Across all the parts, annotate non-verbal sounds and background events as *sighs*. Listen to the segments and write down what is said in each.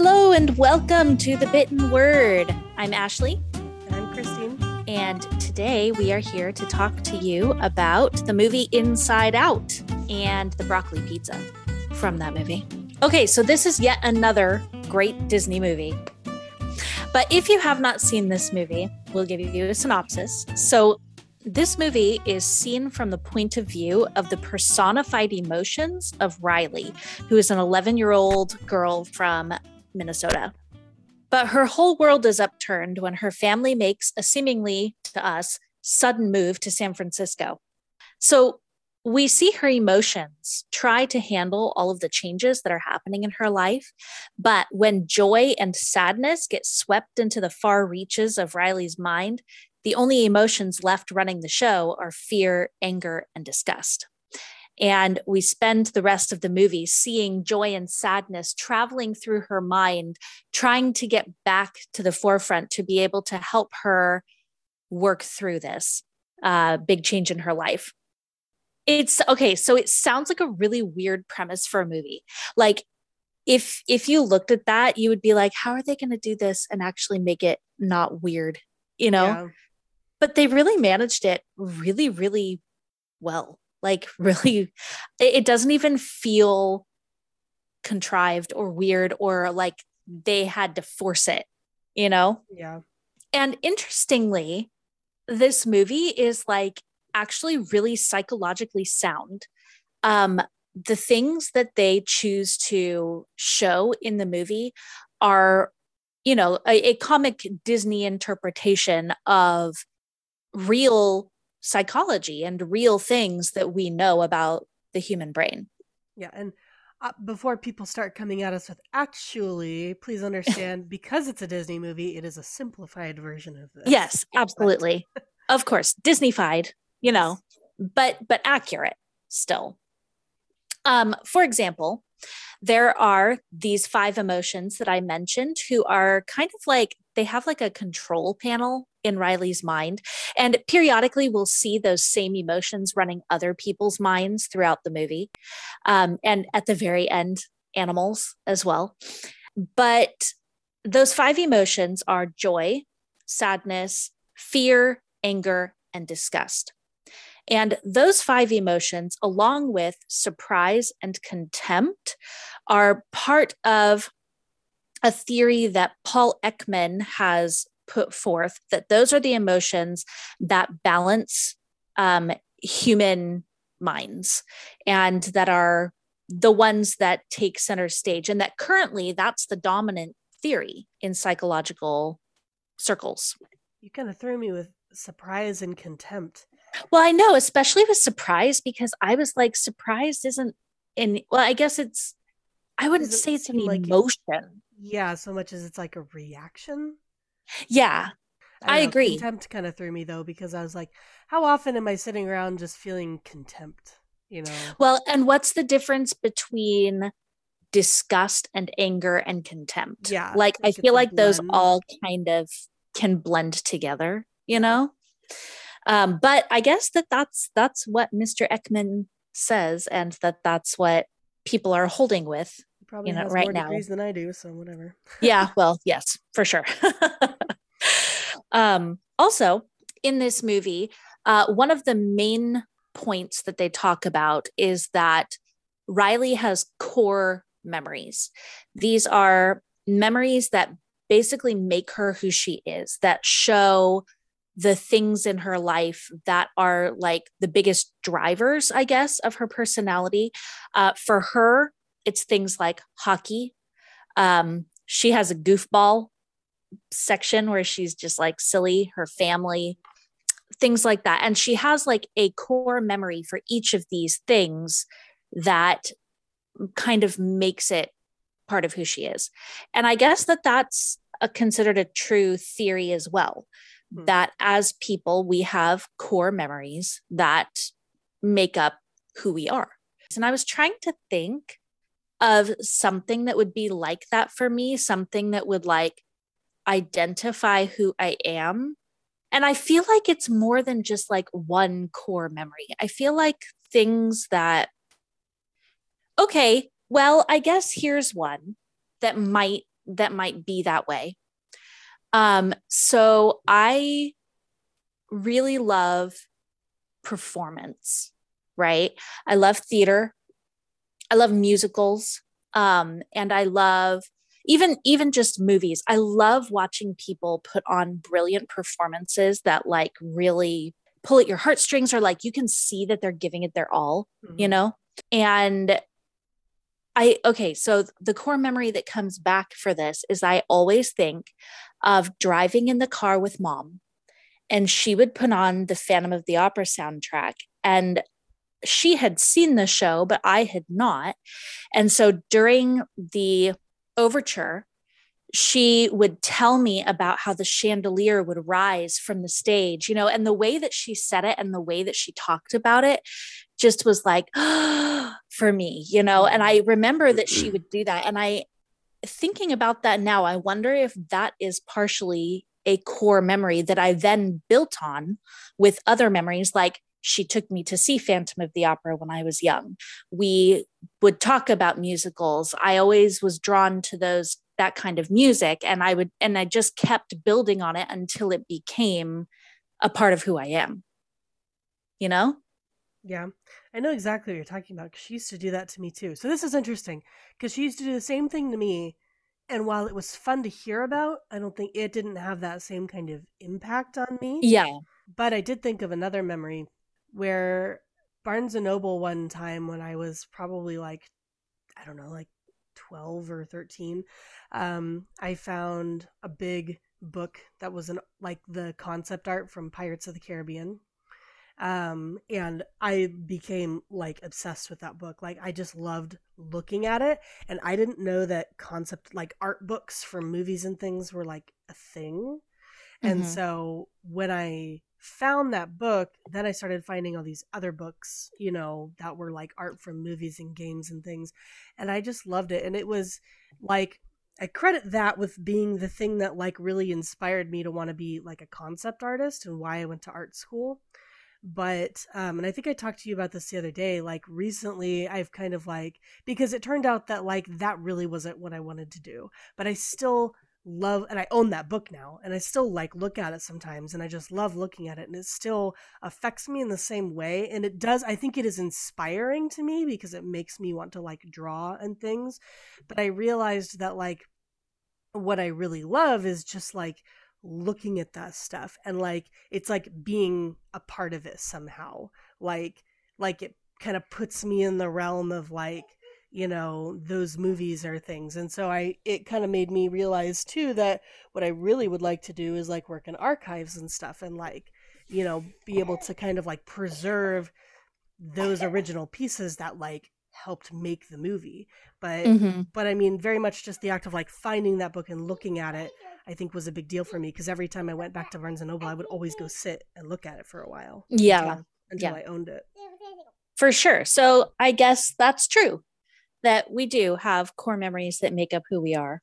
Hello and welcome to The Bitten Word. I'm Ashley. And I'm Christine. And today we are here to talk to you about the movie Inside Out and the broccoli pizza from that movie. Okay, so this is yet another great Disney movie. But if you have not seen this movie, we'll give you a synopsis. So, this movie is seen from the point of view of the personified emotions of Riley, who is an 11 year old girl from Minnesota. But her whole world is upturned when her family makes a seemingly, to us, sudden move to San Francisco. So we see her emotions try to handle all of the changes that are happening in her life. But when joy and sadness get swept into the far reaches of Riley's mind, the only emotions left running the show are fear, anger, and disgust. And we spend the rest of the movie seeing joy and sadness traveling through her mind, trying to get back to the forefront to be able to help her work through this uh, big change in her life. It's okay. So it sounds like a really weird premise for a movie. Like, if if you looked at that, you would be like, how are they going to do this and actually make it not weird? You know. Yeah. But they really managed it really, really well like *laughs* really it doesn't even feel contrived or weird or like they had to force it you know? Yeah. And interestingly this movie is like actually really psychologically sound. Um the things that they choose to show in the movie are you know a, a comic disney interpretation of real psychology and real things that we know about the human brain. Yeah. And uh, before people start coming at us with actually, please understand *laughs* because it's a Disney movie, it is a simplified version of this. Yes, *laughs* absolutely. of course, Disneyfied, you know, but but accurate still. Um, for example, there are these five emotions that I mentioned who are kind of like they have like a control panel in Riley's mind. And periodically, we'll see those same emotions running other people's minds throughout the movie. Um, and at the very end, animals as well. But those five emotions are joy, sadness, fear, anger, and disgust. And those five emotions, along with surprise and contempt, are part of a theory that Paul Ekman has put forth that those are the emotions that balance um, human minds and that are the ones that take center stage and that currently that's the dominant theory in psychological circles. You kind of threw me with surprise and contempt well i know especially with surprise because i was like surprise isn't in well i guess it's i wouldn't say it's an like emotion yeah so much as it's like a reaction yeah, I, I know, agree. Contempt kind of threw me though because I was like, how often am I sitting around just feeling contempt? You know. Well, and what's the difference between disgust and anger and contempt? Yeah. Like I, I feel like those all kind of can blend together, you know? Um, but I guess that that's that's what Mr. Ekman says, and that that's what people are holding with probably you know, has right more now. degrees than I do, so whatever. *laughs* yeah, well, yes, for sure. *laughs* um, also, in this movie, uh, one of the main points that they talk about is that Riley has core memories. These are memories that basically make her who she is, that show the things in her life that are like the biggest drivers, I guess, of her personality. Uh, for her, it's things like hockey. Um, she has a goofball section where she's just like silly, her family, things like that. And she has like a core memory for each of these things that kind of makes it part of who she is. And I guess that that's a, considered a true theory as well. Mm-hmm. That as people, we have core memories that make up who we are. And I was trying to think of something that would be like that for me, something that would like identify who I am. And I feel like it's more than just like one core memory. I feel like things that, okay, well, I guess here's one that might that might be that way. Um, so I really love performance, right? I love theater. I love musicals. Um, and I love even even just movies. I love watching people put on brilliant performances that like really pull at your heartstrings or like you can see that they're giving it their all, mm-hmm. you know? And I okay, so the core memory that comes back for this is I always think of driving in the car with mom and she would put on the Phantom of the Opera soundtrack and she had seen the show but I had not. And so during the overture she would tell me about how the chandelier would rise from the stage, you know, and the way that she said it and the way that she talked about it just was like *gasps* for me, you know. And I remember that she would do that. And I, thinking about that now, I wonder if that is partially a core memory that I then built on with other memories like she took me to see Phantom of the Opera when I was young. We would talk about musicals. I always was drawn to those that kind of music and I would and I just kept building on it until it became a part of who I am. You know? Yeah, I know exactly what you're talking about because she used to do that to me too. So this is interesting because she used to do the same thing to me. And while it was fun to hear about, I don't think it didn't have that same kind of impact on me. Yeah. But I did think of another memory where Barnes and Noble one time when I was probably like, I don't know, like 12 or 13, um, I found a big book that was an like the concept art from Pirates of the Caribbean um and i became like obsessed with that book like i just loved looking at it and i didn't know that concept like art books for movies and things were like a thing mm-hmm. and so when i found that book then i started finding all these other books you know that were like art from movies and games and things and i just loved it and it was like I credit that with being the thing that like really inspired me to want to be like a concept artist and why I went to art school but um and i think i talked to you about this the other day like recently i've kind of like because it turned out that like that really wasn't what i wanted to do but i still love and i own that book now and i still like look at it sometimes and i just love looking at it and it still affects me in the same way and it does i think it is inspiring to me because it makes me want to like draw and things but i realized that like what i really love is just like looking at that stuff and like it's like being a part of it somehow like like it kind of puts me in the realm of like you know those movies or things and so i it kind of made me realize too that what i really would like to do is like work in archives and stuff and like you know be able to kind of like preserve those original pieces that like helped make the movie but mm-hmm. but i mean very much just the act of like finding that book and looking at it I think was a big deal for me because every time I went back to Barnes and Noble, I would always go sit and look at it for a while. Yeah. Until, until yeah. I owned it. For sure. So I guess that's true that we do have core memories that make up who we are.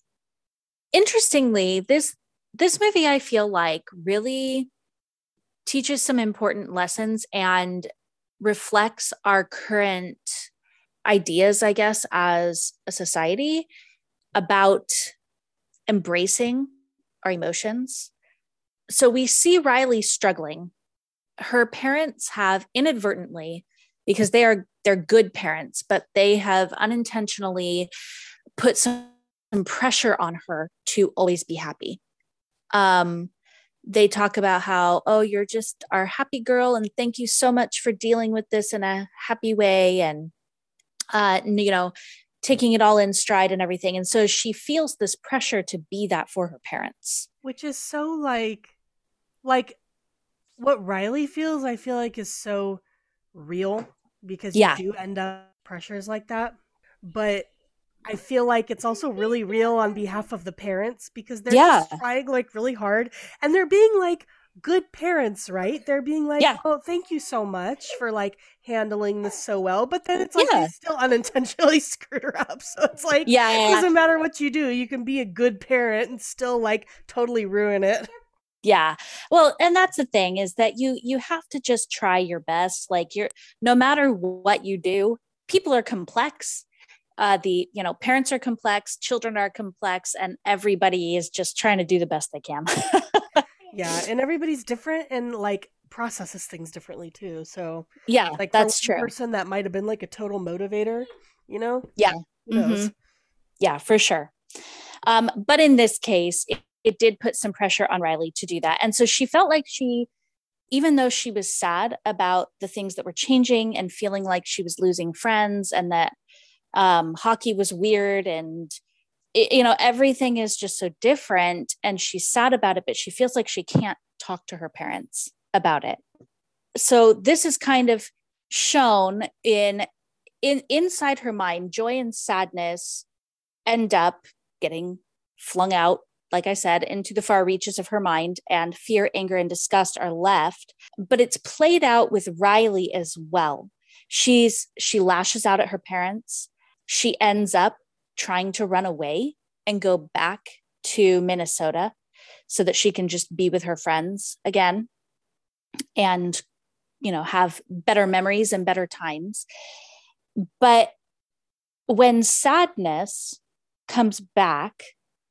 Interestingly, this this movie I feel like really teaches some important lessons and reflects our current ideas, I guess, as a society about embracing our emotions. So we see Riley struggling. Her parents have inadvertently, because they are they're good parents, but they have unintentionally put some, some pressure on her to always be happy. Um, they talk about how, oh, you're just our happy girl, and thank you so much for dealing with this in a happy way. And, uh, you know, taking it all in stride and everything. And so she feels this pressure to be that for her parents. Which is so like like what Riley feels, I feel like is so real because yeah. you do end up pressures like that. But I feel like it's also really real on behalf of the parents because they're yeah. trying like really hard and they're being like good parents, right? They're being like, yeah. "Oh, thank you so much for like handling this so well," but then it's like yeah. they still unintentionally *laughs* screwed her up. So it's like, yeah, it doesn't matter what you do, you can be a good parent and still like totally ruin it. Yeah. Well, and that's the thing is that you you have to just try your best. Like you're no matter what you do, people are complex uh, the you know parents are complex children are complex and everybody is just trying to do the best they can *laughs* yeah and everybody's different and like processes things differently too so yeah like that's true. person that might have been like a total motivator you know? Yeah. Mm-hmm. yeah for sure. Um, but in this case it, it did put some pressure on riley to do that and so she felt like she even though she was sad about the things that were changing and feeling like she was losing friends and that um, hockey was weird and you know everything is just so different and she's sad about it but she feels like she can't talk to her parents about it so this is kind of shown in in inside her mind joy and sadness end up getting flung out like I said, into the far reaches of her mind, and fear, anger, and disgust are left. But it's played out with Riley as well. She's she lashes out at her parents she ends up trying to run away and go back to Minnesota so that she can just be with her friends again and you know have better memories and better times. But when sadness comes back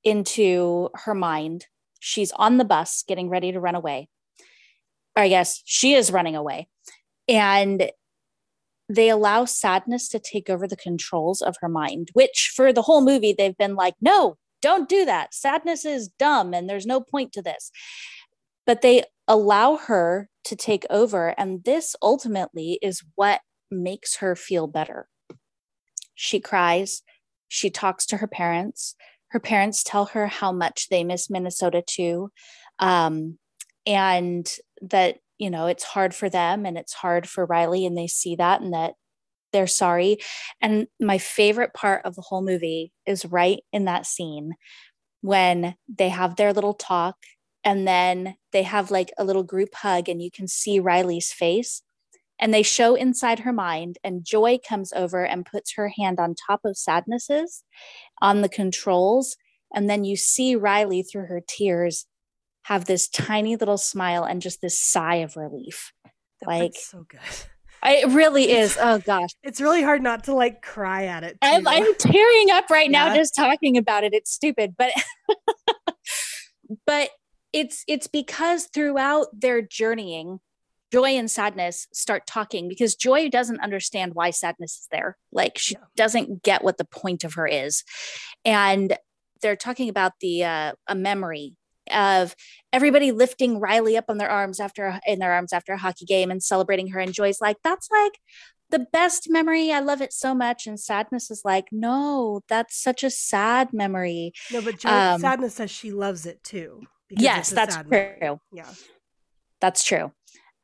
into her mind she's on the bus getting ready to run away. Or i guess she is running away. And they allow sadness to take over the controls of her mind, which for the whole movie, they've been like, no, don't do that. Sadness is dumb and there's no point to this. But they allow her to take over. And this ultimately is what makes her feel better. She cries, she talks to her parents. Her parents tell her how much they miss Minnesota too. Um, and that you know it's hard for them and it's hard for Riley and they see that and that they're sorry. And my favorite part of the whole movie is right in that scene when they have their little talk and then they have like a little group hug and you can see Riley's face and they show inside her mind and joy comes over and puts her hand on top of sadnesses on the controls and then you see Riley through her tears have this tiny little smile and just this sigh of relief. That like so good. It really *laughs* is. Oh gosh. It's really hard not to like cry at it. I'm, I'm, tearing up right yeah. now just talking about it. It's stupid, but *laughs* but it's it's because throughout their journeying, joy and sadness start talking because joy doesn't understand why sadness is there. Like she yeah. doesn't get what the point of her is. And they're talking about the uh, a memory of everybody lifting Riley up on their arms after in their arms after a hockey game and celebrating her and Joy's like that's like the best memory. I love it so much. And sadness is like, no, that's such a sad memory. No, but Joy, um, sadness says she loves it too. Yes, that's true. Memory. Yeah, that's true.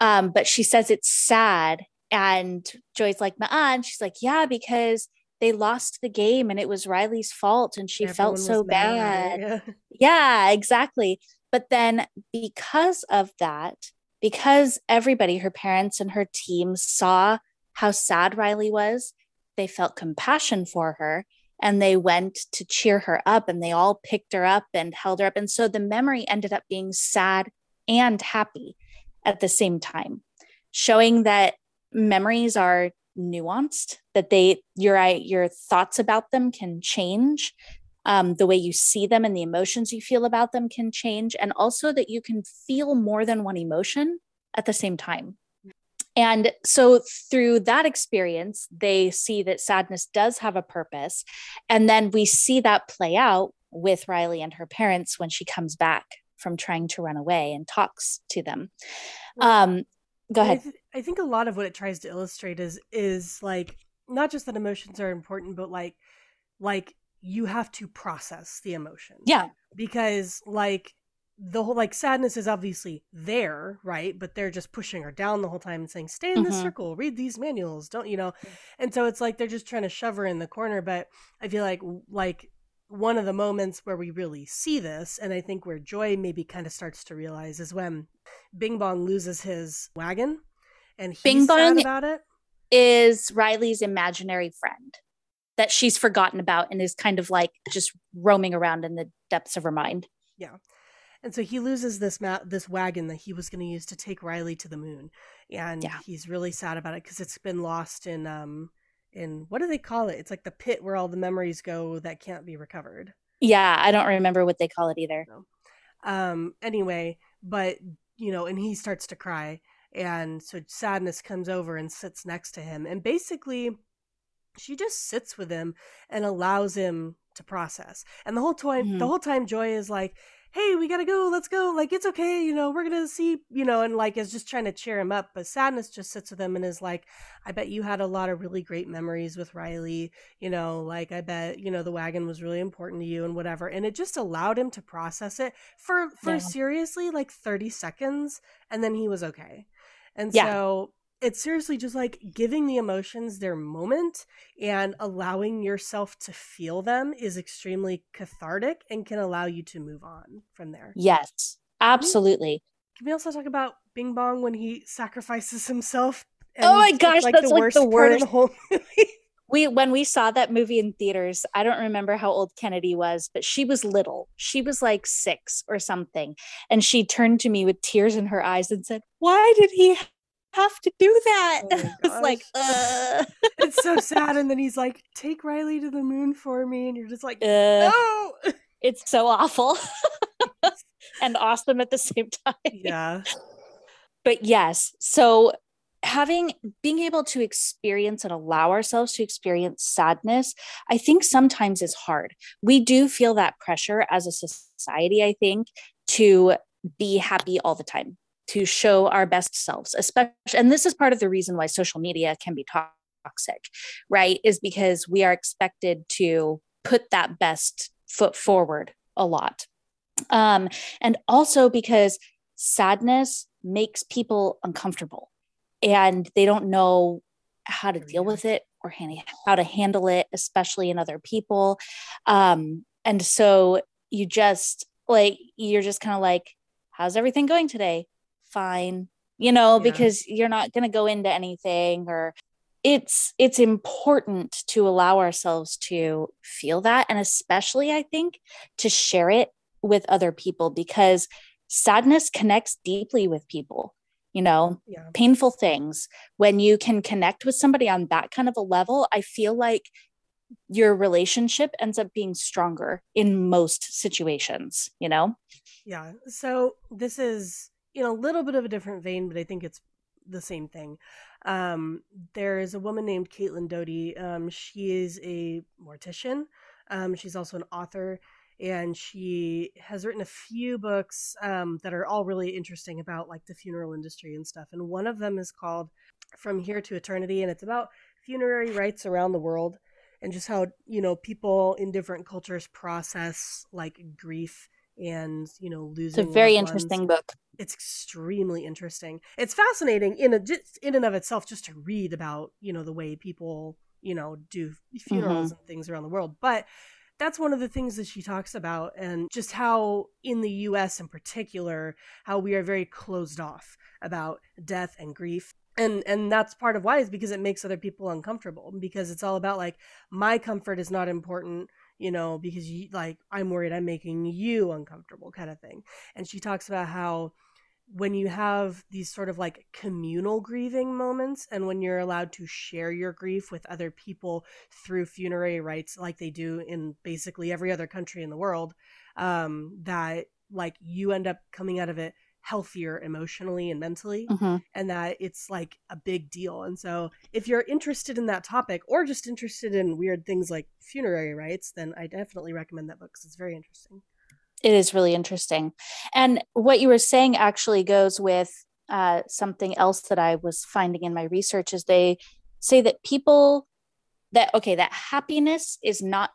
Um, but she says it's sad, and Joy's like, nah, and she's like, yeah, because they lost the game and it was Riley's fault and she Everyone felt so bad. Yeah. *laughs* yeah, exactly. But then because of that, because everybody, her parents and her team saw how sad Riley was, they felt compassion for her and they went to cheer her up and they all picked her up and held her up. And so the memory ended up being sad and happy at the same time, showing that memories are nuanced that they your your thoughts about them can change. Um, the way you see them and the emotions you feel about them can change and also that you can feel more than one emotion at the same time. And so through that experience they see that sadness does have a purpose and then we see that play out with riley and her parents when she comes back from trying to run away and talks to them. Um, go ahead. I, th- I think a lot of what it tries to illustrate is is like not just that emotions are important but like like you have to process the emotion. Yeah. Because like the whole like sadness is obviously there right? But they're just pushing her down the whole time and saying stay in this mm-hmm. circle. Read these manuals. Don't you know? And so it's like they're just trying to shove her in the corner. But i feel like like one of the moments where we really see this, and I think where Joy maybe kind of starts to realize is when Bing Bong loses his wagon, and he's Bing Bong about it. Is Riley's imaginary friend that she's forgotten about and is kind of like just roaming around in the depths of her mind. Yeah. And so he loses this ma- this wagon that he was going to use to take Riley to the moon, and yeah. he's really sad about it because it's been lost in um in what do they call it? It's like the pit where all the memories go that can't be recovered. Yeah, I don't remember what they call it either. No. Um anyway, but you know, and he starts to cry and so sadness comes over and sits next to him and basically she just sits with him and allows him to process. And the whole time mm-hmm. the whole time Joy is like, hey, we gotta go, let's go. Like, it's okay, you know, we're gonna see, you know, and like is just trying to cheer him up. But sadness just sits with him and is like, I bet you had a lot of really great memories with Riley, you know, like I bet, you know, the wagon was really important to you and whatever. And it just allowed him to process it for for yeah. seriously like 30 seconds, and then he was okay. And yeah. so it's seriously just like giving the emotions their moment and allowing yourself to feel them is extremely cathartic and can allow you to move on from there. Yes, absolutely. Can we also talk about Bing Bong when he sacrifices himself? oh my gosh, like that's the like worst the worst. Part of the whole *laughs* movie. we when we saw that movie in theaters i don't remember how old kennedy was but she was little she was like six or something and she turned to me with tears in her eyes and said why did he have to do that. *laughs* Oh it's like, uh. it's so sad. And then *laughs* he's like, take Riley to the moon for me. And you're just like, uh, no. *laughs* It's so awful and awesome at the same time. Yeah. But yes. So having being able to experience and allow ourselves to experience sadness i think sometimes is hard we do feel that pressure as a society i think to be happy all the time to show our best selves, especially, and this is part of the reason why social media can be toxic, right? Is because we are expected to put that best foot forward a lot. Um, and also because sadness makes people uncomfortable and they don't know how to deal with it or how to handle it, especially in other people. Um, and so you just like, you're just kind of like, how's everything going today? Fine you know yeah. because you're not going to go into anything or it's it's important to allow ourselves to feel that and especially i think to share it with other people because sadness connects deeply with people you know yeah. painful things when you can connect with somebody on that kind of a level i feel like your relationship ends up being stronger in most situations you know yeah so this is in a little bit of a different vein, but I think it's the same thing. Um, there is a woman named Caitlin Doughty. Um, she is a mortician. Um, she's also an author, and she has written a few books um, that are all really interesting about like the funeral industry and stuff. And one of them is called "From Here to Eternity," and it's about funerary rites around the world and just how you know people in different cultures process like grief and you know losing. It's a very interesting book. It's extremely interesting. It's fascinating in a in and of itself just to read about you know the way people you know do funerals mm-hmm. and things around the world, but that's one of the things that she talks about and just how in the US in particular how we are very closed off about death and grief and and that's part of why is because it makes other people uncomfortable because it's all about like my comfort is not important you know, because you like I'm worried I'm making you uncomfortable kind of thing. And she talks about how when you have these sort of like communal grieving moments and when you're allowed to share your grief with other people through funerary rites like they do in basically every other country in the world um that like you end up coming out of it healthier emotionally and mentally mm-hmm. and that it's like a big deal and so if you're interested in that topic or just interested in weird things like funerary rites then i definitely recommend that book because it's very interesting it is really interesting and what you were saying actually goes with uh, something else that i was finding in my research is they say that people that okay that happiness is not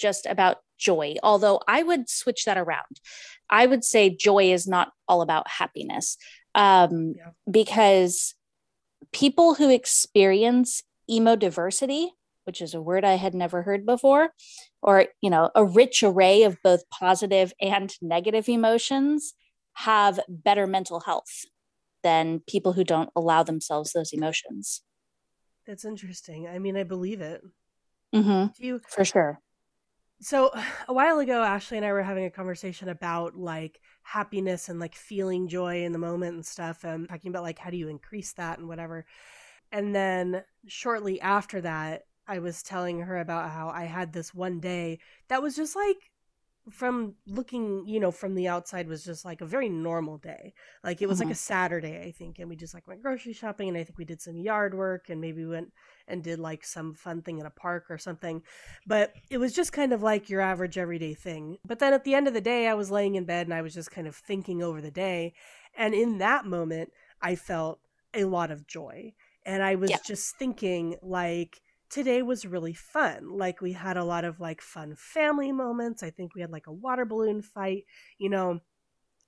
just about joy, although I would switch that around. I would say joy is not all about happiness um, yeah. because people who experience emodiversity, which is a word I had never heard before, or you know, a rich array of both positive and negative emotions, have better mental health than people who don't allow themselves those emotions. That's interesting. I mean, I believe it. Mm-hmm. Do you for sure? So *sighs* a while ago, Ashley and I were having a conversation about like happiness and like feeling joy in the moment and stuff, and talking about like how do you increase that and whatever. And then shortly after that, I was telling her about how I had this one day that was just like from looking, you know, from the outside was just like a very normal day. Like it was mm-hmm. like a Saturday, I think, and we just like went grocery shopping and I think we did some yard work and maybe went and did like some fun thing in a park or something. But it was just kind of like your average everyday thing. But then at the end of the day, I was laying in bed and I was just kind of thinking over the day. And in that moment, I felt a lot of joy. And I was yeah. just thinking, like, today was really fun. Like, we had a lot of like fun family moments. I think we had like a water balloon fight, you know.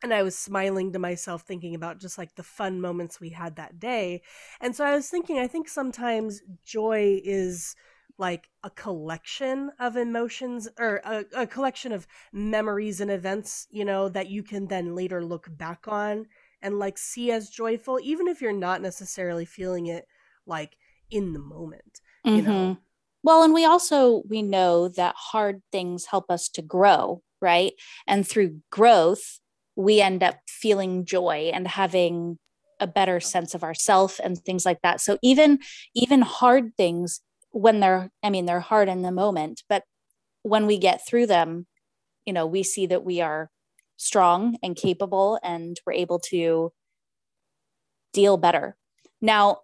And I was smiling to myself, thinking about just like the fun moments we had that day. And so I was thinking, I think sometimes joy is like a collection of emotions or a, a, collection of memories and events, you know, that you can then later look back on and like see as joyful, even if you're not necessarily feeling it like in the moment, mm-hmm. you know. Well, and we also we know that hard things help us to grow, right? And through growth, we end up feeling joy and having a better sense of ourself and things like that. So even even hard things when they're I mean they're hard in the moment, but when we get through them, you know, we see that we are strong and capable and we're able to deal better. Now,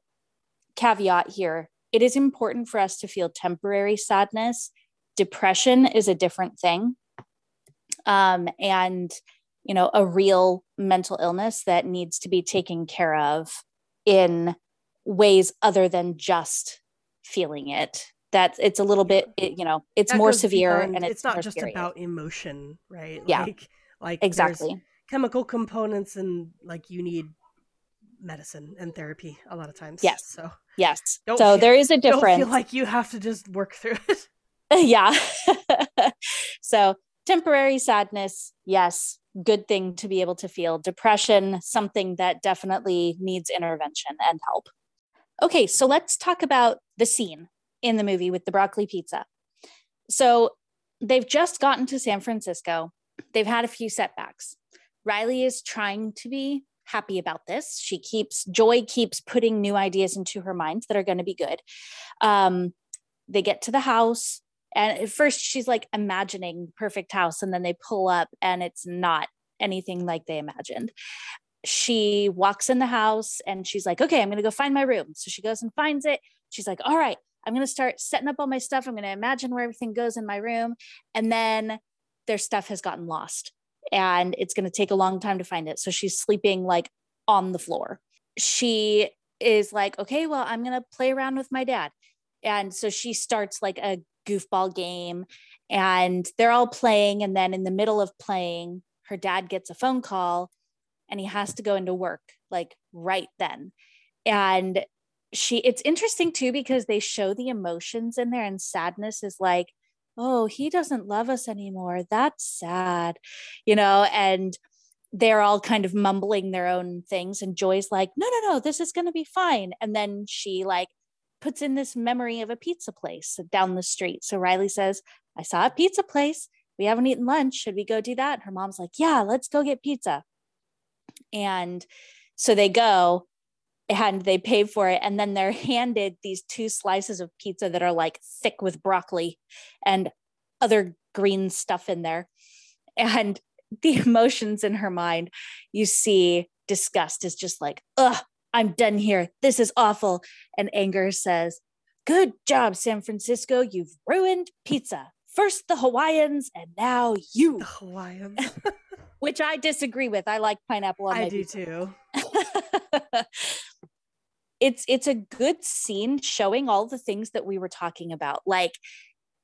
caveat here it is important for us to feel temporary sadness. Depression is a different thing. Um, and, you know, a real mental illness that needs to be taken care of in ways other than just feeling it that it's a little bit it, you know it's that more severe and it's, it's not just about emotion right yeah like like exactly chemical components and like you need medicine and therapy a lot of times. Yes. So yes. Don't so feel, there is a difference. Don't feel like you have to just work through it. *laughs* yeah. *laughs* so temporary sadness, yes, good thing to be able to feel. Depression, something that definitely needs intervention and help. Okay, so let's talk about the scene in the movie with the broccoli pizza. So they've just gotten to San Francisco they've had a few setbacks. Riley is trying to be happy about this. She keeps, Joy keeps putting new ideas into her mind that are going to be good. Um, they get to the house, and at first she's like imagining perfect house, and then they pull up, and it's not anything like they imagined. She walks in the house and she's like, okay, I'm going to go find my room. So she goes and finds it. She's like, all right, I'm going to start setting up all my stuff. I'm going to imagine where everything goes in my room. And then their stuff has gotten lost and it's going to take a long time to find it. So she's sleeping like on the floor. She is like, okay, well, I'm going to play around with my dad. And so she starts like a goofball game and they're all playing. And then in the middle of playing, her dad gets a phone call and he has to go into work like right then. And she, it's interesting too because they show the emotions in there and sadness is like, oh, he doesn't love us anymore. That's sad, you know, and they're all kind of mumbling their own things. And Joy's like, no, no, no, this is going to be fine. And then she like puts in this memory of a pizza place down the street. So Riley says, I saw a pizza place. We haven't eaten lunch. Should we go do that? Her mom's like, yeah, let's go get pizza. And so they go and they pay for it and then they're *laughs* handed these two slices of pizza that are like thick with broccoli and other green stuff in there and *laughs* the emotions in her mind you see disgust is just like ugh i'm done here. This is awful. And anger says good job san francisco. You've ruined pizza. First the hawaiians and now you. The hawaiians. *laughs* Which i disagree with. I like pineapple on i do pizza. too. *laughs* It's it's a good scene showing all the things that we were talking about. Like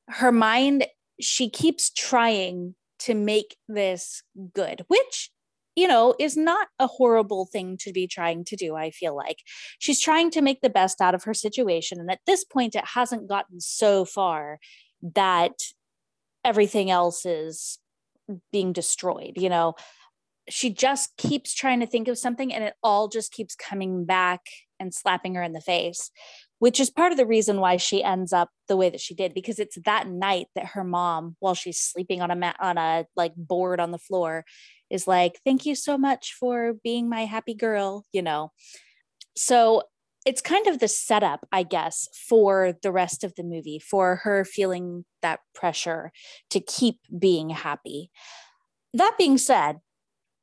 her mind she keeps trying to make this good which you know is not a horrible thing to be trying to do i feel like. She's trying to make the best out of her situation and at this point it hasn't gotten so far that everything else is being destroyed you know? She just keeps trying to think of something and it all just keeps coming back and slapping her in the face which is part of the reason why she ends up the way that she did because it's that night that her mom while she's sleeping on a mat on a like board on the floor is like thank you so much for being my happy girl you know so it's kind of the setup, I guess, for the rest of the movie, for her feeling that pressure to keep being happy. That being said,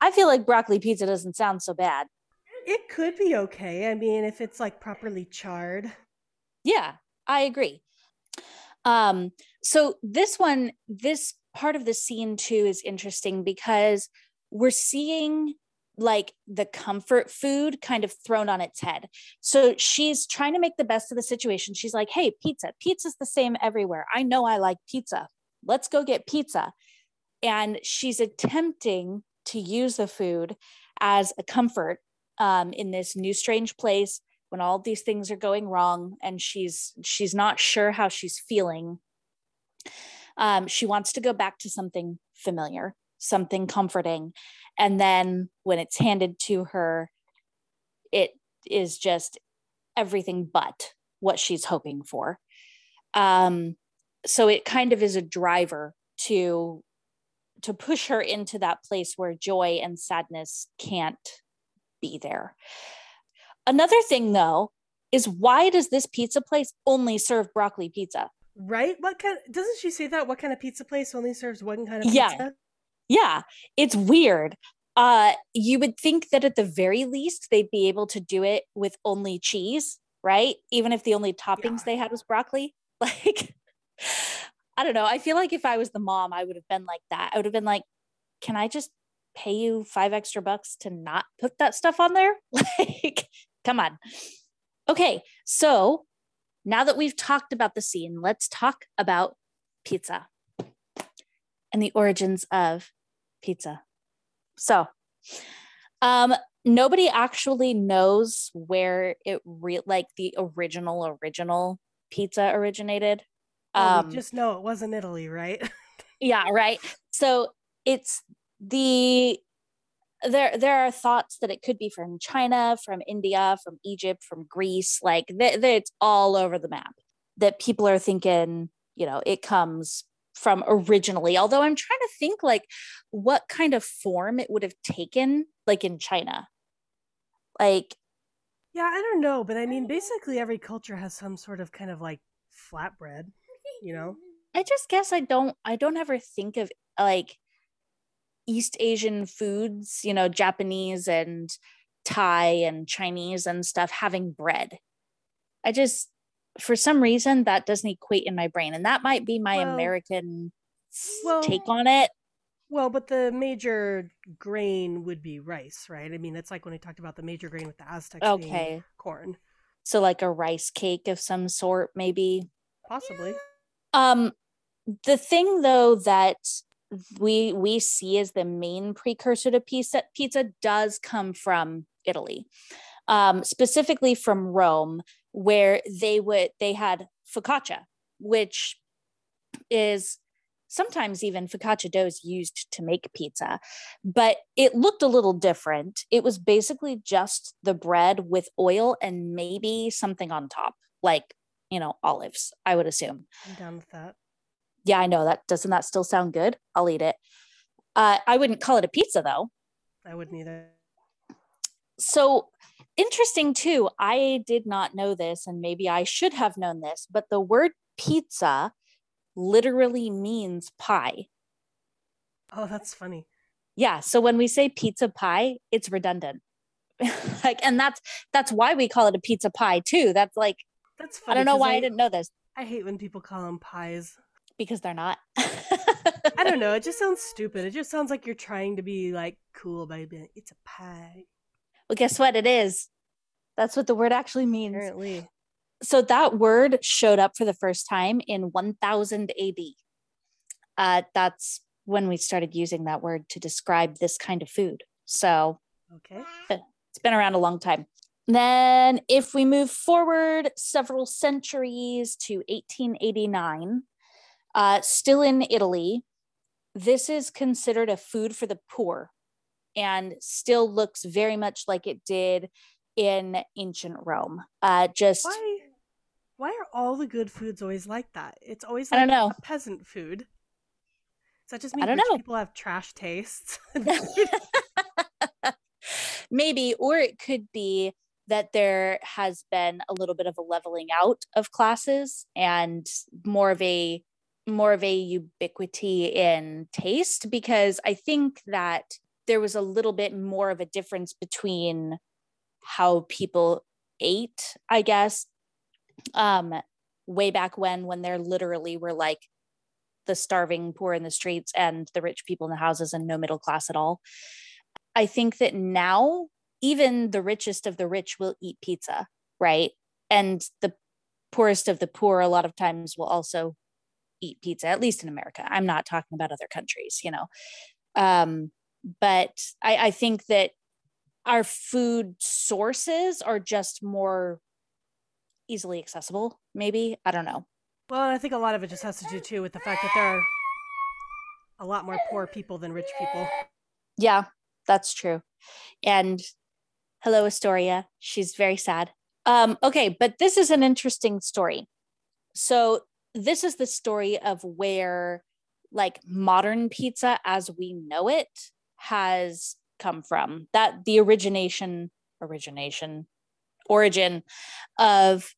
I feel like broccoli pizza doesn't sound so bad. It could be okay. I mean, if it's like properly charred. Yeah, I agree. Um, so this one, this part of the scene too is interesting because we're seeing like the comfort food kind of thrown on its head. So she's trying to make the best of the situation. She's like, hey, pizza. Pizza's the same everywhere. I know I like pizza. Let's go get pizza. And she's attempting to use the food as a comfort um, in this new strange place when all these things are going wrong and she's she's not sure how she's feeling um, she wants to go back to something familiar something comforting. And then when it's handed to her it is just everything but what she's hoping for. Um so it kind of is a driver to to push her into that place where joy and sadness can't be there. Another thing though is why does this pizza place only serve broccoli pizza? Right? What kind doesn't she say that? What kind of pizza place only serves one kind of pizza yeah it's weird. Uh, you would think that at the very least they'd be able to do it with only cheese, right? Even if the only toppings yeah. they had was broccoli. *laughs* Like, I don't know. I feel like if I was the mom, I would have been like that. I would have been like, can I just pay you five extra bucks to not put that stuff on there? *laughs* Like, come on. Okay, so now that we've talked about the scene, let's talk about pizza and the origins of pizza. So, um, nobody actually knows where it re- like the original original pizza originated. Well, um, just know it wasn't Italy, right? *laughs* yeah, right. So it's the there there are thoughts that it could be from China, from India, from Egypt, from Greece. Like th- th- it's all over the map. That people are thinking, you know, it comes from originally although i'm trying to think like what kind of form it would have taken like in china. Like yeah i don't know but i mean basically every culture has some sort of kind of like flatbread you know? I just guess i don't i don't ever think of like east asian foods you know japanese and thai and chinese and stuff having bread. I just for some reason that doesn't equate in my brain and that might be my well, american well, take on it. Well but the major grain would be rice right? I mean it's like when i talked about the major grain with the aztecs okay. corn. So like a rice cake of some sort maybe? Possibly. Um the thing though that we we see as the main precursor to pizza pizza does come from italy. Um, specifically from rome where they would they had focaccia, which is sometimes even focaccia dough is used to make pizza, but it looked a little different. It was basically just the bread with oil and maybe something on top, like you know olives. I would assume. I'm down with that. Yeah, I know that. Doesn't that still sound good? I'll eat it. Uh, I wouldn't call it a pizza though. I wouldn't either. So interesting too i did not know this and maybe i should have known this but the word pizza literally means pie. Oh that's funny. Yeah so when we say pizza pie it's redundant. *laughs* Like and that's that's why we call it a pizza pie too. That's like that's funny i don't know why I, I didn't know this. I hate when people call them pies. Because they're not. I don't know *laughs* it just sounds stupid. It just sounds like you're trying to be like cool by being it's a pie well, guess what? It is. That's what the word actually means. Apparently. So that word showed up for the first time in 1000 AD. Uh, that's when we started using that word to describe this kind of food. So, okay, it's been around a long time. Then, if we move forward several centuries to 1889, uh, still in Italy, this is considered a food for the poor and still looks very much like it did in ancient Rome. Uh, just why, why are all the good foods always like that? It's always like I don't know. a peasant food. Does that just mean I don't know. people have trash tastes? *laughs* *laughs* Maybe, or it could be that there has been a little bit of a leveling out of classes and more of a more of a ubiquity in taste because I think that there was a little bit more of a difference between how people ate, I guess, um, way back when, when there literally were like the starving poor in the streets and the rich people in the houses and no middle class at all. I think that now even the richest of the rich will eat pizza, right? And the poorest of the poor a lot of times will also eat pizza, at least in America. I'm not talking about other countries, you know. Um, but I, I think that our food sources are just more easily accessible, maybe. I don't know. Well, I think a lot of it just has to do too with the fact that there are a lot more poor people than rich people. Yeah, that's true. And hello, Astoria. She's very sad. Um, okay, but this is an interesting story. So this is the story of where like modern pizza as we know it has come from that the origination origination origin of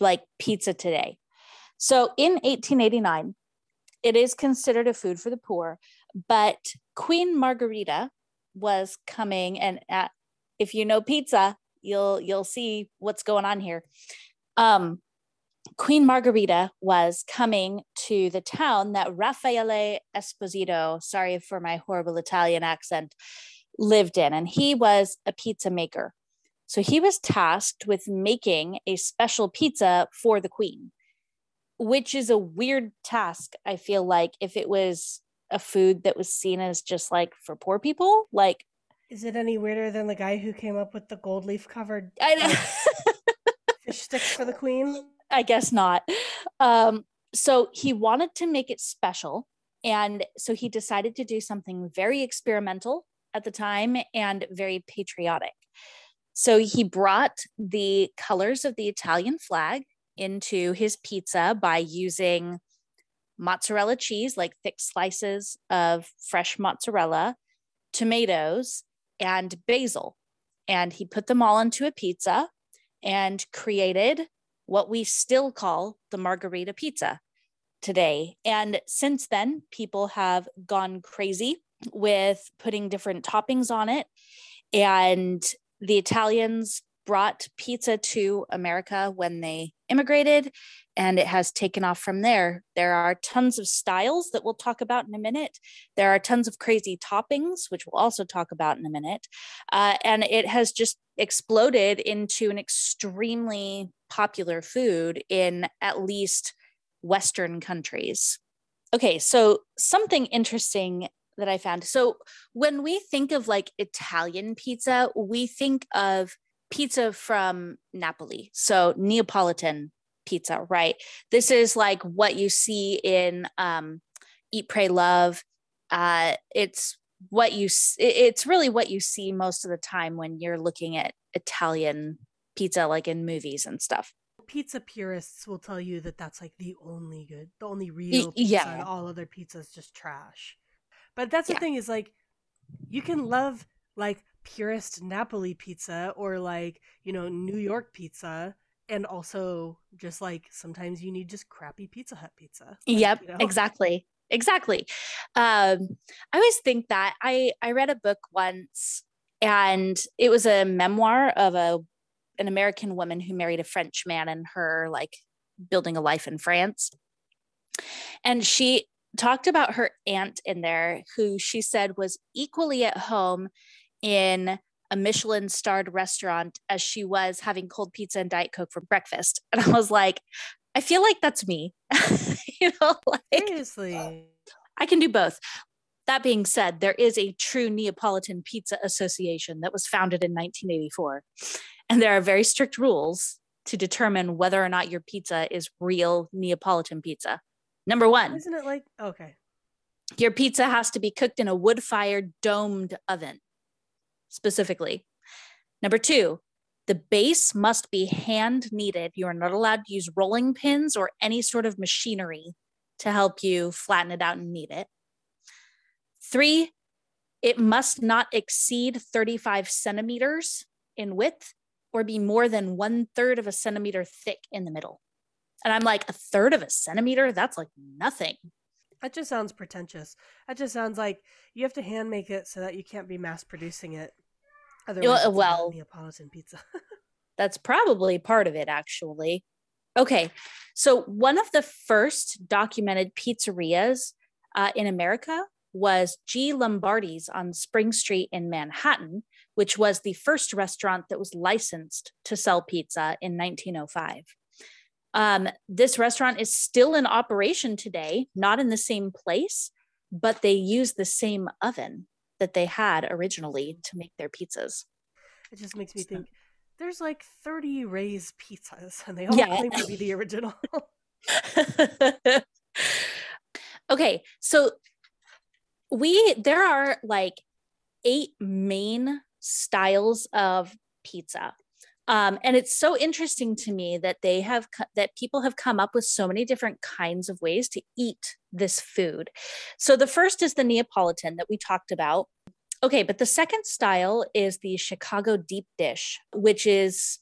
like pizza today. So in 1889 it is considered a food for the poor but queen Margherita was coming and at, if you know pizza you'll you'll see what's going on here. Um Queen Margherita was coming to the town that Raffaele Esposito, sorry for my horrible Italian accent, lived in. And he was a pizza maker. So he was tasked with making a special pizza for the Queen, which is a weird task. I feel like if it was a food that was seen as just like for poor people, like. Is it any weirder than the guy who came up with the gold leaf covered I know. *laughs* fish sticks for the Queen? I guess not. Um, so he wanted to make it special. And so he decided to do something very experimental at the time and very patriotic. So he brought the colors of the Italian flag into his pizza by using mozzarella cheese, like thick slices of fresh mozzarella, tomatoes, and basil. And he put them all into a pizza and created what we still call the margherita pizza today. And since then, people have gone crazy with putting different toppings on it. And the Italians brought pizza to America when they immigrated, and it has taken off from there. There are tons of styles that we'll talk about in a minute. There are tons of crazy toppings, which we'll also talk about in a minute. Uh, and it has just exploded into an extremely popular food in at least Western countries. Okay, so something interesting that I found. So when we think of like Italian pizza, we think of pizza from Napoli. So Neapolitan pizza, right? This is like what you see in um, Eat, Pray, Love. Uh, it's what you it's really what you see most of the time when you're looking at Italian pizza like in movies and stuff. Pizza purists will tell you that that's like the only good, the only real pizza yeah. all other pizzas just trash. But that's the yeah. thing is like you can love like purist Napoli pizza or like, you know, New York pizza and also just like sometimes you need just crappy Pizza Hut pizza. Like, yep, you know? exactly exactly um i always think that i i read a book once and it was a memoir of a an american woman who married a french man and her like building a life in france and she talked about her aunt in there who she said was equally at home in a Michelin starred restaurant as she was having cold pizza and Diet Coke for breakfast. *laughs* And I was like, I feel like that's me. *laughs* you know, like seriously. I can do both. That being said, there is a true Neapolitan Pizza Association that was founded in 1984. And there are very strict rules to determine whether or not your pizza is real Neapolitan pizza. Number one. Isn't it like, okay. Your pizza has to be cooked in a wood fired domed oven, specifically. Number two, the base must be hand kneaded. You are not allowed to use rolling pins or any sort of machinery to help you flatten it out and knead it. Three, it must not exceed 35 centimeters in width or be more than one third of a centimeter thick in the middle. And I'm like, a third of a centimeter? That's like nothing. That just sounds pretentious. That just sounds like you have to hand make it so that you can't be mass producing it. Otherwise, well, well Neapolitan pizza. *laughs* that's probably part of it, actually. Okay, so one of the first documented pizzerias uh, in America was G. Lombardi's on Spring Street in Manhattan, which was the first restaurant that was licensed to sell pizza in 1905. Um, this restaurant is still in operation today, not in the same place, but they use the same oven that they had originally to make their pizzas. It just makes me so. think there's like 30 Ray's pizzas and they all yeah. claim to be the original. *laughs* okay, so we there are like eight main styles of pizza. Um, and it's so interesting to me that they have that people have come up with so many different kinds of ways to eat this food. So the first is the Neapolitan that we talked about. Okay, but the second style is the Chicago deep dish, which is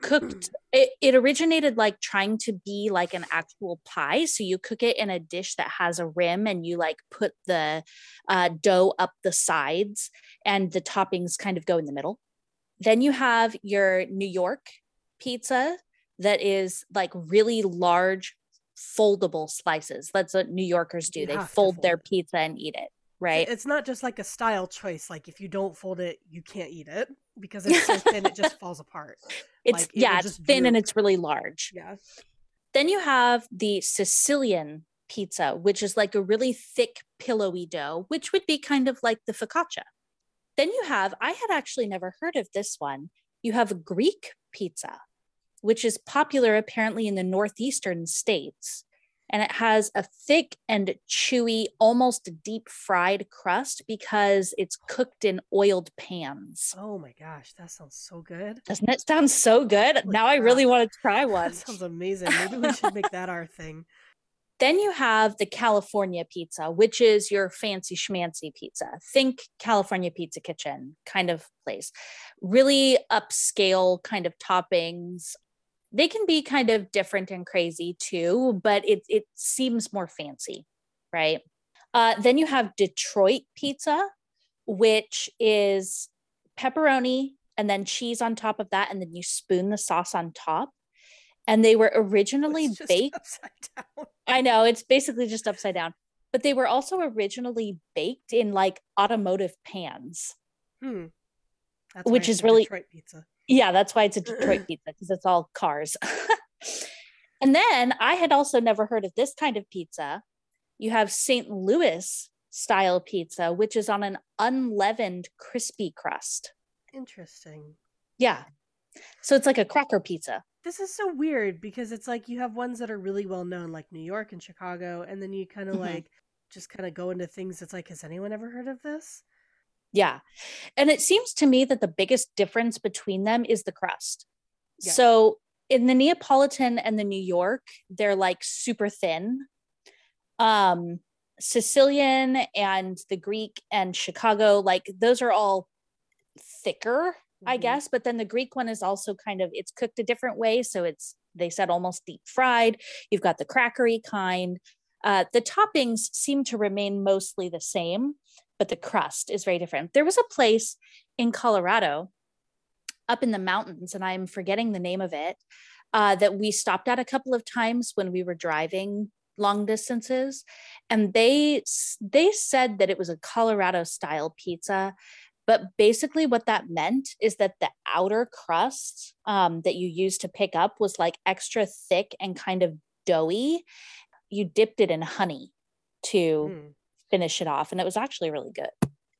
cooked it, it originated like trying to be like an actual pie so you cook it in a dish that has a rim and you like put the uh, dough up the sides and the toppings kind of go in the middle then you have your new york pizza that is like really large foldable slices. That's what new yorkers do. You they fold, fold their pizza and eat it right? it's not just like a style choice. Like if you don't fold it you can't eat it because *laughs* it's so thin it just falls apart. It's like, yeah it it's thin droop. and it's really large. Yeah. Then you have the sicilian pizza which is like a really thick pillowy dough which would be kind of like the focaccia then you have i had actually never heard of this one you have greek pizza which is popular apparently in the northeastern states and it has a thick and chewy, almost deep fried crust because it's cooked in oiled pans. Oh my gosh, that sounds so good. Doesn't it sound so good? Holy now crap. I really want to try *laughs* one. That sounds amazing. Maybe we should make that our thing. Then you have the California pizza, which is your fancy schmancy pizza. Think California Pizza Kitchen kind of place. Really upscale kind of toppings, they can be kind of different and crazy too, but it it seems more fancy, right? Uh, then you have Detroit pizza, which is pepperoni and then cheese on top of that, and then you spoon the sauce on top. And they were originally baked. I know it's basically just upside down, but they were also originally baked in like automotive pans, hmm. which is really Detroit pizza. Yeah, that's why it's a Detroit *clears throat* pizza because it's all cars. *laughs* and then I had also never heard of this kind of pizza. You have St. Louis style pizza, which is on an unleavened crispy crust. Interesting. Yeah. So it's like a cracker pizza. This is so weird because it's like you have ones that are really well known, like New York and Chicago, and then you kind of mm-hmm. like just kind of go into things that's like, has anyone ever heard of this? Yeah. And it seems to me that the biggest difference between them is the crust. Yeah. So in the Neapolitan and the New York, they're like super thin. Um, Sicilian and the Greek and Chicago, like those are all thicker, mm-hmm. I guess. But then the Greek one is also kind of it's cooked a different way. So it's they said almost deep fried. You've got the crackery kind. Uh, the toppings seem to remain mostly the same but the crust is very different. There was a place in Colorado up in the mountains, and I'm forgetting the name of it, uh, that we stopped at a couple of times when we were driving long distances and they they said that it was a colorado style pizza but basically what that meant is that the outer crust um, that you used to pick up was like extra thick and kind of doughy you dipped it in honey to mm finish it off. And it was actually really good.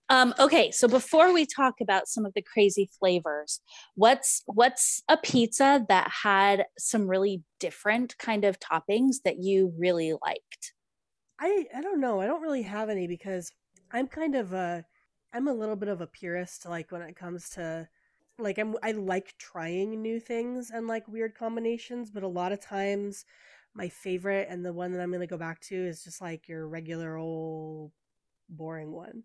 Um, okay, so before we talk about some of the crazy flavors, what's what's a pizza that had some really different kind of toppings that you really liked? I I don't know. I don't really have any because I'm kind of a I'm a little bit of a purist like when it comes to like I'm I like trying new things and like weird combinations, but a lot of times my favorite and the one that I'm going to go back to is just like your regular old boring one.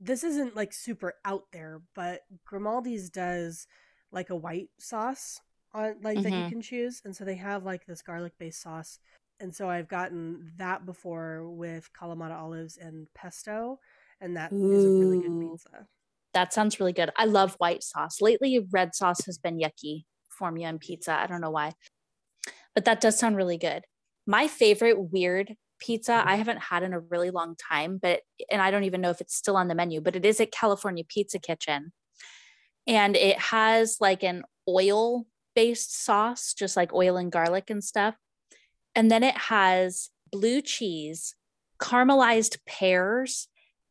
This isn't like super out there, but Grimaldi's does like a white sauce on like that you Mhm. can choose, and so they have like this garlic based sauce, and so I've gotten that before with Kalamata olives and pesto, and that is a really good Ooh. pizza. That sounds really good. I love white sauce. Lately, red sauce has been yucky for me on pizza. I don't know why, but that does sound really good. My favorite weird pizza I haven't had in a really long time, but and I don't even know if it's still on the menu, but it is at California Pizza Kitchen. And it has like an oil based sauce, just like oil and garlic and stuff. And then it has blue cheese, caramelized pears,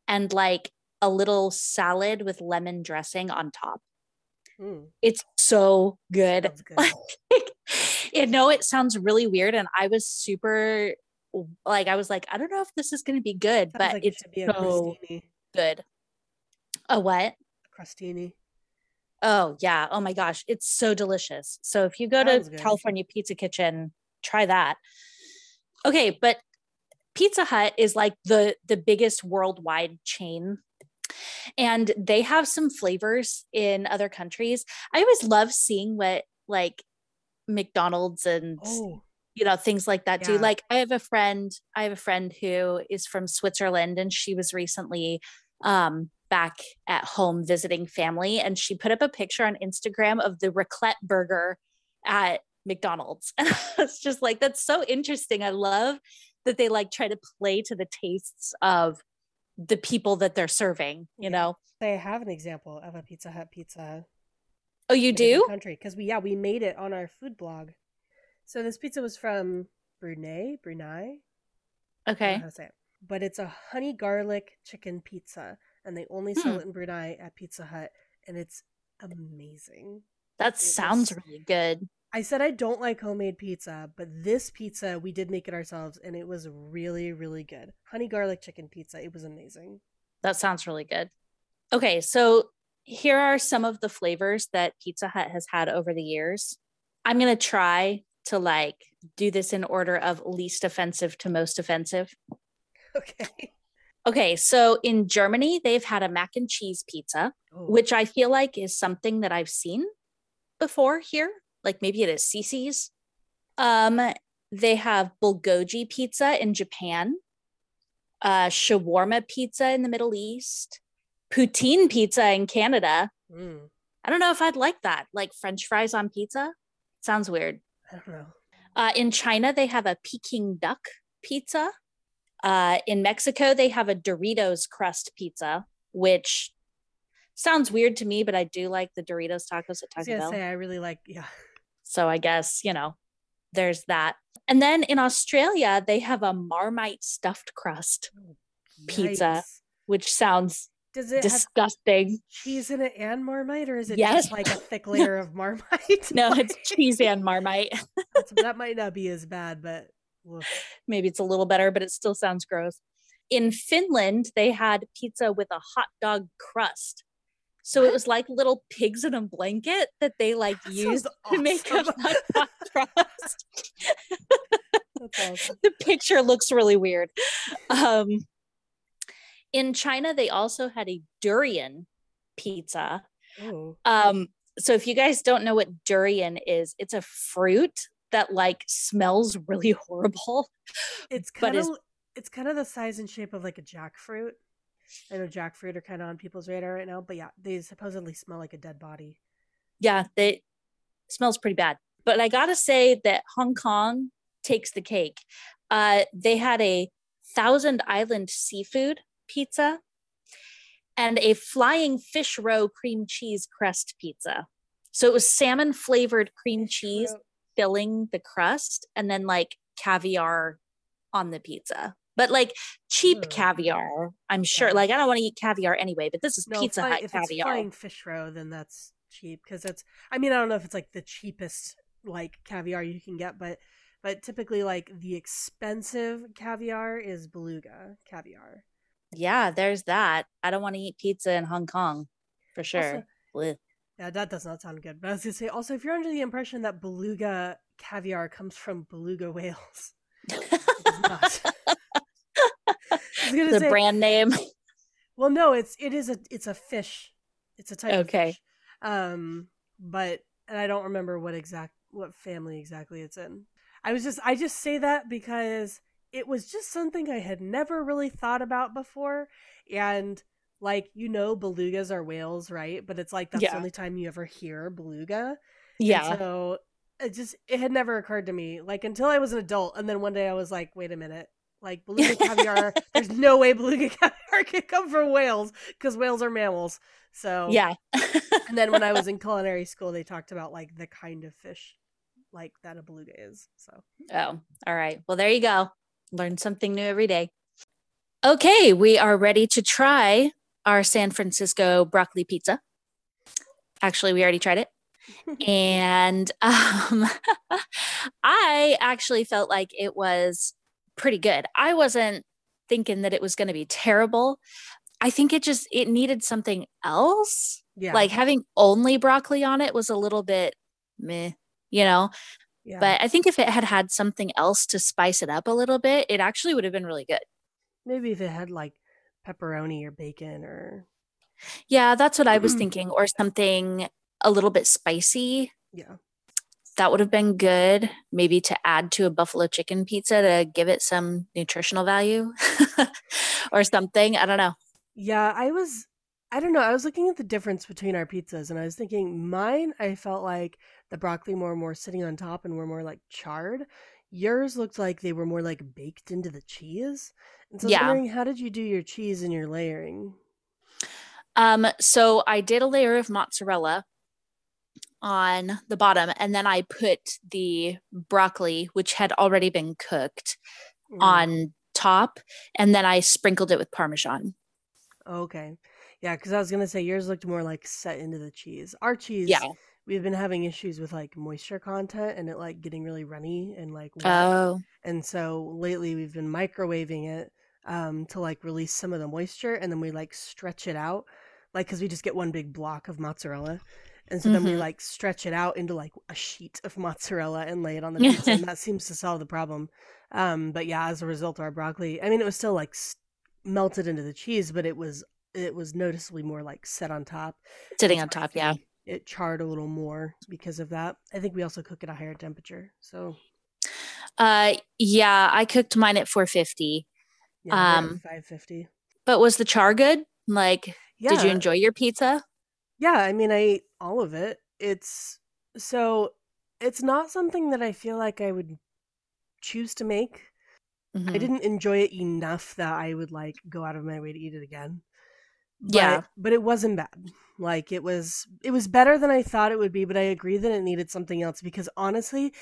and like a little salad with lemon dressing on top. Mm, It's so good. *laughs* good. Like, you know, it sounds really weird. And I was super like, I was like, I don't know if this is going to be good, Sounds but like it's a so good. A what? Crustini. Oh, yeah. Oh my gosh. It's so delicious. So if you go Sounds to good. California Pizza Kitchen, try that. Okay, but Pizza Hut is like the the biggest worldwide chain. And they have some flavors in other countries. I always love seeing what like McDonald's and Oh, you know things like that do. Like i have a friend i have a friend who is from switzerland and she was recently um back at home visiting family and she put up a picture on instagram of the raclette burger at mcdonald's. *laughs* And it's just like that's so interesting. I love that they like try to play to the tastes of the people that they're serving you Yeah. know they have an example of a Pizza Hut pizza. oh you in a different do country because we yeah we made it on our food blog. So this pizza was from Brunei, Brunei. I don't know okay how to say it. But it's a honey garlic chicken pizza, and they only sell Hmm. it in Brunei at Pizza Hut, and it's amazing. that it sounds was- really good I said I don't like homemade pizza, but this pizza we did make it ourselves, and it was really really good. Honey garlic chicken pizza, it was amazing. That sounds really good. Okay, so here are some of the flavors that Pizza Hut has had over the years. I'm going to try to like do this in order of least offensive to most offensive. *laughs* Okay. Okay, so in Germany, they've had a mac and cheese pizza, which I feel like is something that I've seen before here, like maybe it is CiCi's. Um, they have bulgogi pizza in Japan, uh, shawarma pizza in the Middle East, poutine pizza in Canada. mm, I don't know if I'd like that, like French fries on pizza. Sounds weird. I don't know. Uh, in China, they have a Peking duck pizza. Uh, in Mexico, they have a Doritos crust pizza, which sounds weird to me, but I do like the Doritos tacos at I was Taco Bell. say I really like yeah. *laughs* So I guess, you know, there's that. And then in Australia, they have a Marmite stuffed crust, oh, Pizza. Which sounds Does it disgusting. cheese in it and Marmite, or is it Yes. just like a thick *laughs* layer of Marmite? No, it's *laughs* cheese and Marmite. That might not be as bad, but woof. Maybe it's a little better, but it still sounds gross. In Finland, they had pizza with a hot dog crust. So it was like little pigs in a blanket that they like That used sounds to make a awesome. *laughs* hot dog crust. *laughs* That's awesome. the picture looks really weird. Um, in China, they also had a durian pizza. Um, so if you guys don't know what durian is, it's a fruit that like smells really horrible. it's kind of it's kind of the size and shape of like a jackfruit. I know jackfruit are kind of on people's radar right now, but yeah, they supposedly smell like a dead body. Yeah, they smells pretty bad. But I gotta say that Hong Kong takes the cake. Uh, they had a Thousand Island seafood pizza and a flying fish roe cream cheese crust pizza. So it was salmon flavored cream cheese filling the crust and then like caviar on the pizza. But like cheap Ugh. caviar, I'm sure. Yeah. Like I don't want to eat caviar anyway, but this is No, Pizza Hut if it's caviar. flying fish roe, then that's cheap because it's. I mean, I don't know if it's like the cheapest like caviar you can get, but but typically like the expensive caviar is beluga caviar. Yeah, there's that. I don't want to eat pizza in Hong Kong for sure. Blech. Yeah, that does not sound good. But I was gonna say also if you're under the impression that beluga caviar comes from beluga whales, *laughs* it does not. I was gonna the say, brand name. *laughs* well, no, it's it is a it's a fish. It's a type of Okay. fish. Um, but and I don't remember what exact what family exactly it's in. I was just I just say that because it was just something I had never really thought about before and like you know belugas are whales, right? But it's like that's Yeah. the only time you ever hear beluga. Yeah. And so it just it had never occurred to me like until I was an adult and then one day I was like, wait a minute. Like beluga caviar, there's no way beluga *laughs* caviar could come from whales because whales are mammals. So yeah. and then when I was in *laughs* culinary school, they talked about like the kind of fish like that a beluga is. So Oh, all right. Well, there you go. Learn something new every day. Okay, we are ready to try our San Francisco broccoli pizza. Actually, we already tried it. *laughs* and um, I actually felt like it was pretty good. I wasn't thinking that it was going to be terrible. I think it just it needed something else. yeah, Like having only broccoli on it was a little bit meh, you know. yeah. But I think if it had had something else to spice it up a little bit, it actually would have been really good. maybe if it had like pepperoni or bacon or Yeah, that's what I was *clears throat* thinking, or something a little bit spicy. yeah, That would have been good. Maybe to add to a buffalo chicken pizza to give it some nutritional value *laughs* or something. I don't know. yeah. I was I don't know. I was looking at the difference between our pizzas and I was thinking mine. I felt like the broccoli more and more sitting on top and were more like charred. Yours looked like they were more like baked into the cheese. And so I was Yeah. wondering, how did you do your cheese and your layering? Um, so I did a layer of mozzarella on the bottom, and then I put the broccoli, which had already been cooked, Mm. on top, and then I sprinkled it with Parmesan. Okay. Yeah, because I was gonna say yours looked more like set into the cheese. Our cheese, Yeah. we've been having issues with like moisture content and it like getting really runny and like wet. Oh, And so lately we've been microwaving it um to like release some of the moisture and then we like stretch it out like cuz we just get one big block of mozzarella. And so then we Mhm. like stretch it out into like a sheet of mozzarella and lay it on the *laughs* pizza and that seems to solve the problem. Um but yeah, as a result of our broccoli, I mean it was still like s- melted into the cheese, but it was it was noticeably more like set on top. sitting on top. Yeah. It charred a little more because of that. I think we also cook at a higher temperature. So Uh, yeah. I cooked mine at 450. yeah, Um, 550. But was the char good? Like, Yeah. did you enjoy your pizza? Yeah, I mean, I all of it. It's so it's not something that I feel like I would choose to make. I Mhm. didn't enjoy it enough that I would like go out of my way to eat it again. But, Yeah. but it wasn't bad. Like it was it was better than I thought it would be, but I agree that it needed something else because honestly,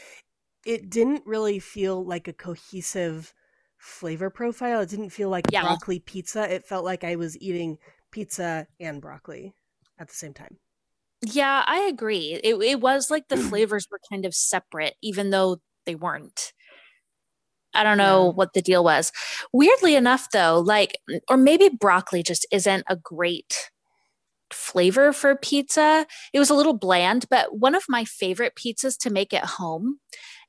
it didn't really feel like a cohesive flavor profile. It didn't feel like Yeah. broccoli pizza. It felt like I was eating pizza and broccoli at the same time. Yeah, I agree. It it was like the flavors were kind of separate, even though they weren't. I don't know Yeah. what the deal was. Weirdly enough, though, like, or maybe broccoli just isn't a great flavor for pizza. It was a little bland, but one of my favorite pizzas to make at home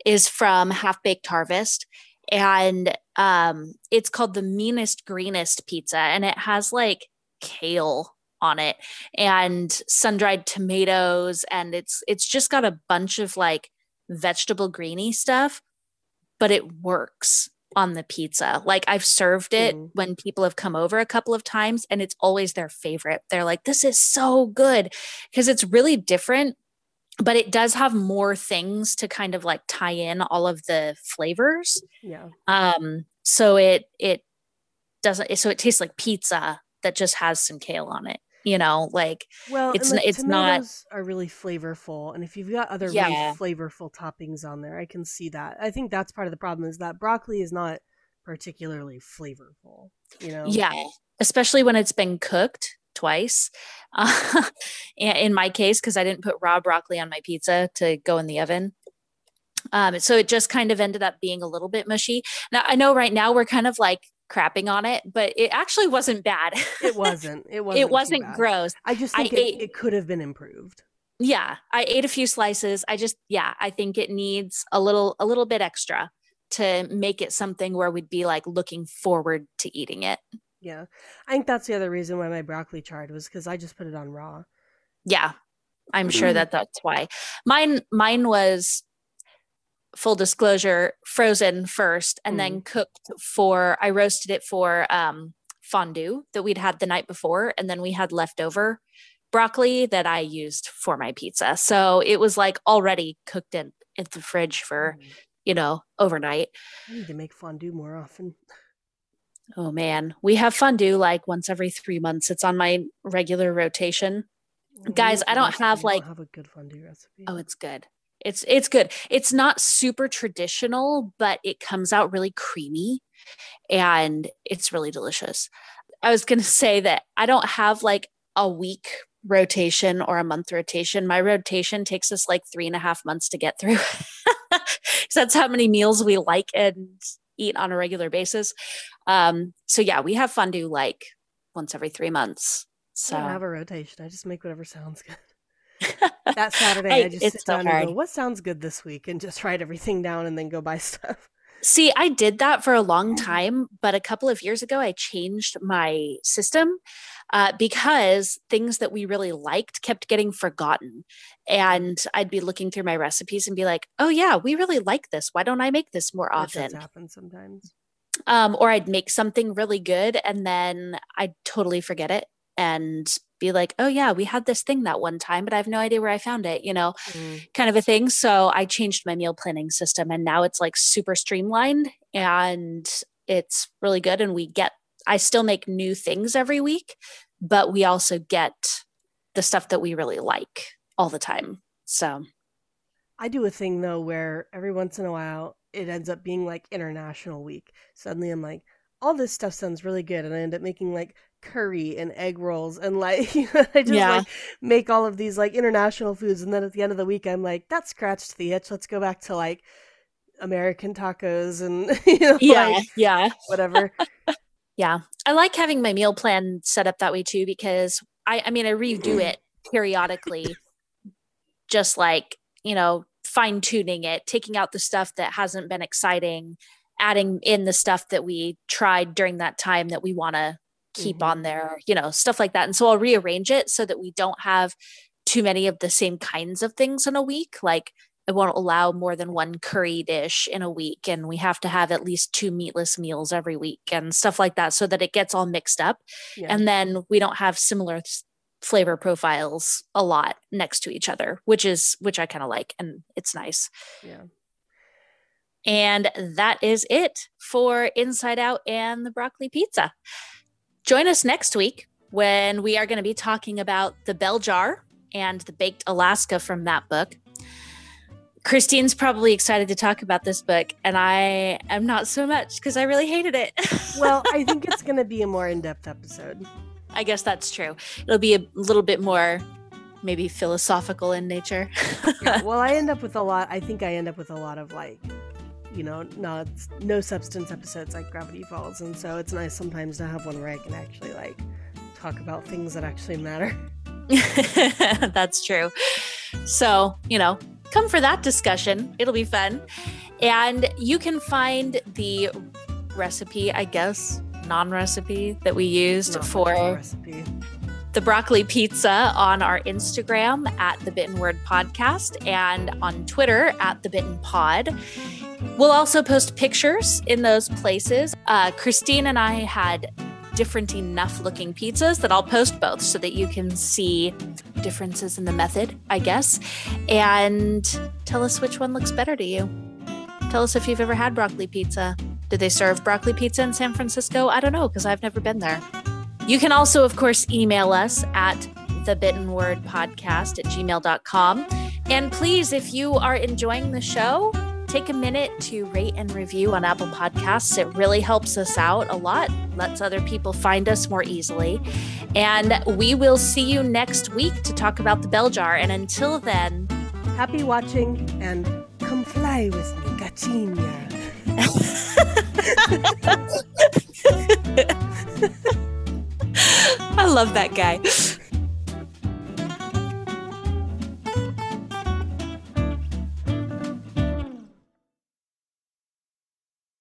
is from Half Baked Harvest. And um, it's called the Meanest Greenest Pizza. And it has like kale on it and sun-dried tomatoes and it's it's just got a bunch of like vegetable greeny stuff but it works on the pizza like i've served it Mm. when people have come over a couple of times and it's always their favorite they're like this is so good because it's really different but it does have more things to kind of like tie in all of the flavors Yeah. um so it it doesn't so it tastes like pizza that just has some kale on it you know like Well, It's the it's not- are really flavorful, and if you've got other Yeah. really flavorful toppings on there, I can see that. I think that's part of the problem is that broccoli is not particularly flavorful. You know? yeah especially when it's been cooked twice *laughs* uh, in my case because i didn't put raw broccoli on my pizza to go in the oven um, so it just kind of ended up being a little bit mushy now i know right now we're kind of like crapping on it but it actually wasn't bad *laughs* It wasn't. It wasn't. it wasn't gross I just I think it, ate- it could have been improved. yeah i ate a few slices i just yeah i think it needs a little a little bit extra to make it something where we'd be like looking forward to eating it Yeah, I think that's the other reason why my broccoli charred was because I just put it on raw. yeah I'm sure mm. that that's why. Mine mine was full disclosure frozen first and mm. then cooked for I roasted it for um fondue that we'd had the night before and then we had leftover broccoli that I used for my pizza. So it was like already cooked in in the fridge for, mm. you know, overnight. I need to make fondue more often. Oh man, we have fondue like once every 3 months. It's on my regular rotation. Guys, I don't have like don't have a good fondue recipe. Oh, it's good. It's it's good. It's not super traditional, but it comes out really creamy and it's really delicious. I was going *laughs* to say that I don't have like a week rotation or a month rotation. My rotation takes us like three and a half months to get through. *laughs* that's how many meals we like and eat on a regular basis. Um, so yeah, we have fondue like once every three months. So I don't have a rotation. I just make whatever sounds good. That Saturday, I, I just sit down and go, "What sounds good this week?" and just write everything down and then go buy *laughs* stuff. See, I did that for a long time, but a couple of years ago, I changed my system uh, because things that we really liked kept getting forgotten. And I'd be looking through my recipes and be like, "Oh yeah, we really like this. Why don't I make this more often?" That happens sometimes. Um, or I'd make something really good and then I'd totally forget it and be like, oh, yeah, we had this thing that one time, but I have no idea where I found it, you know, mm. kind of a thing. So I changed my meal planning system and now it's like super streamlined and it's really good. And we get, I still make new things every week, but we also get the stuff that we really like all the time. So I do a thing though where every once in a while it ends up being like international week. Suddenly I'm like, all this stuff sounds really good. And I end up making like curry and egg rolls and like *laughs* I just yeah. like make all of these like international foods and then at the end of the week I'm like that scratched the itch. Let's go back to like American tacos and *laughs* you know yeah like, yeah. whatever. Yeah. I like having my meal plan set up that way too because I I mean I redo mm-hmm. it periodically just like you know fine tuning it taking out the stuff that hasn't been exciting adding in the stuff that we tried during that time that we want to keep mm-hmm. on there, you know, stuff like that. And so I'll rearrange it so that we don't have too many of the same kinds of things in a week. Like I won't allow more than one curry dish in a week, and we have to have at least two meatless meals every week and stuff like that so that it gets all mixed up. Yeah. And then we don't have similar flavor profiles a lot next to each other, which is which I kind of like and it's nice. Yeah. And that is it for Inside Out and the broccoli pizza. Join us next week when we are going to be talking about the bell jar and the baked Alaska from that book. Christine's probably excited to talk about this book, and I am not so much because I really hated it. *laughs* well, I think it's going to be a more in depth episode. I guess that's true. It'll be a little bit more maybe philosophical in nature. *laughs* yeah, well, I end up with a lot. I think I end up with a lot of like you know, not no substance episodes like Gravity Falls, and so it's nice sometimes to have one where I can actually like talk about things that actually matter. *laughs* *laughs* That's true. So, you know, come for that discussion. It'll be fun. And you can find the recipe, I guess, non recipe that we used Not for the broccoli pizza on our Instagram at the Bitten Word Podcast and on Twitter at the Bitten Pod. We'll also post pictures in those places. Uh, Christine and I had different enough looking pizzas that I'll post both so that you can see differences in the method, I guess. And tell us which one looks better to you. Tell us if you've ever had broccoli pizza. Did they serve broccoli pizza in San Francisco? I don't know because I've never been there. You can also, of course, email us at the bitten word podcast at gmail.com. And please, if you are enjoying the show, take a minute to rate and review on Apple Podcasts. It really helps us out a lot, lets other people find us more easily. And we will see you next week to talk about the bell jar. And until then, happy watching and come fly with me, gatinha. *laughs* I love that guy.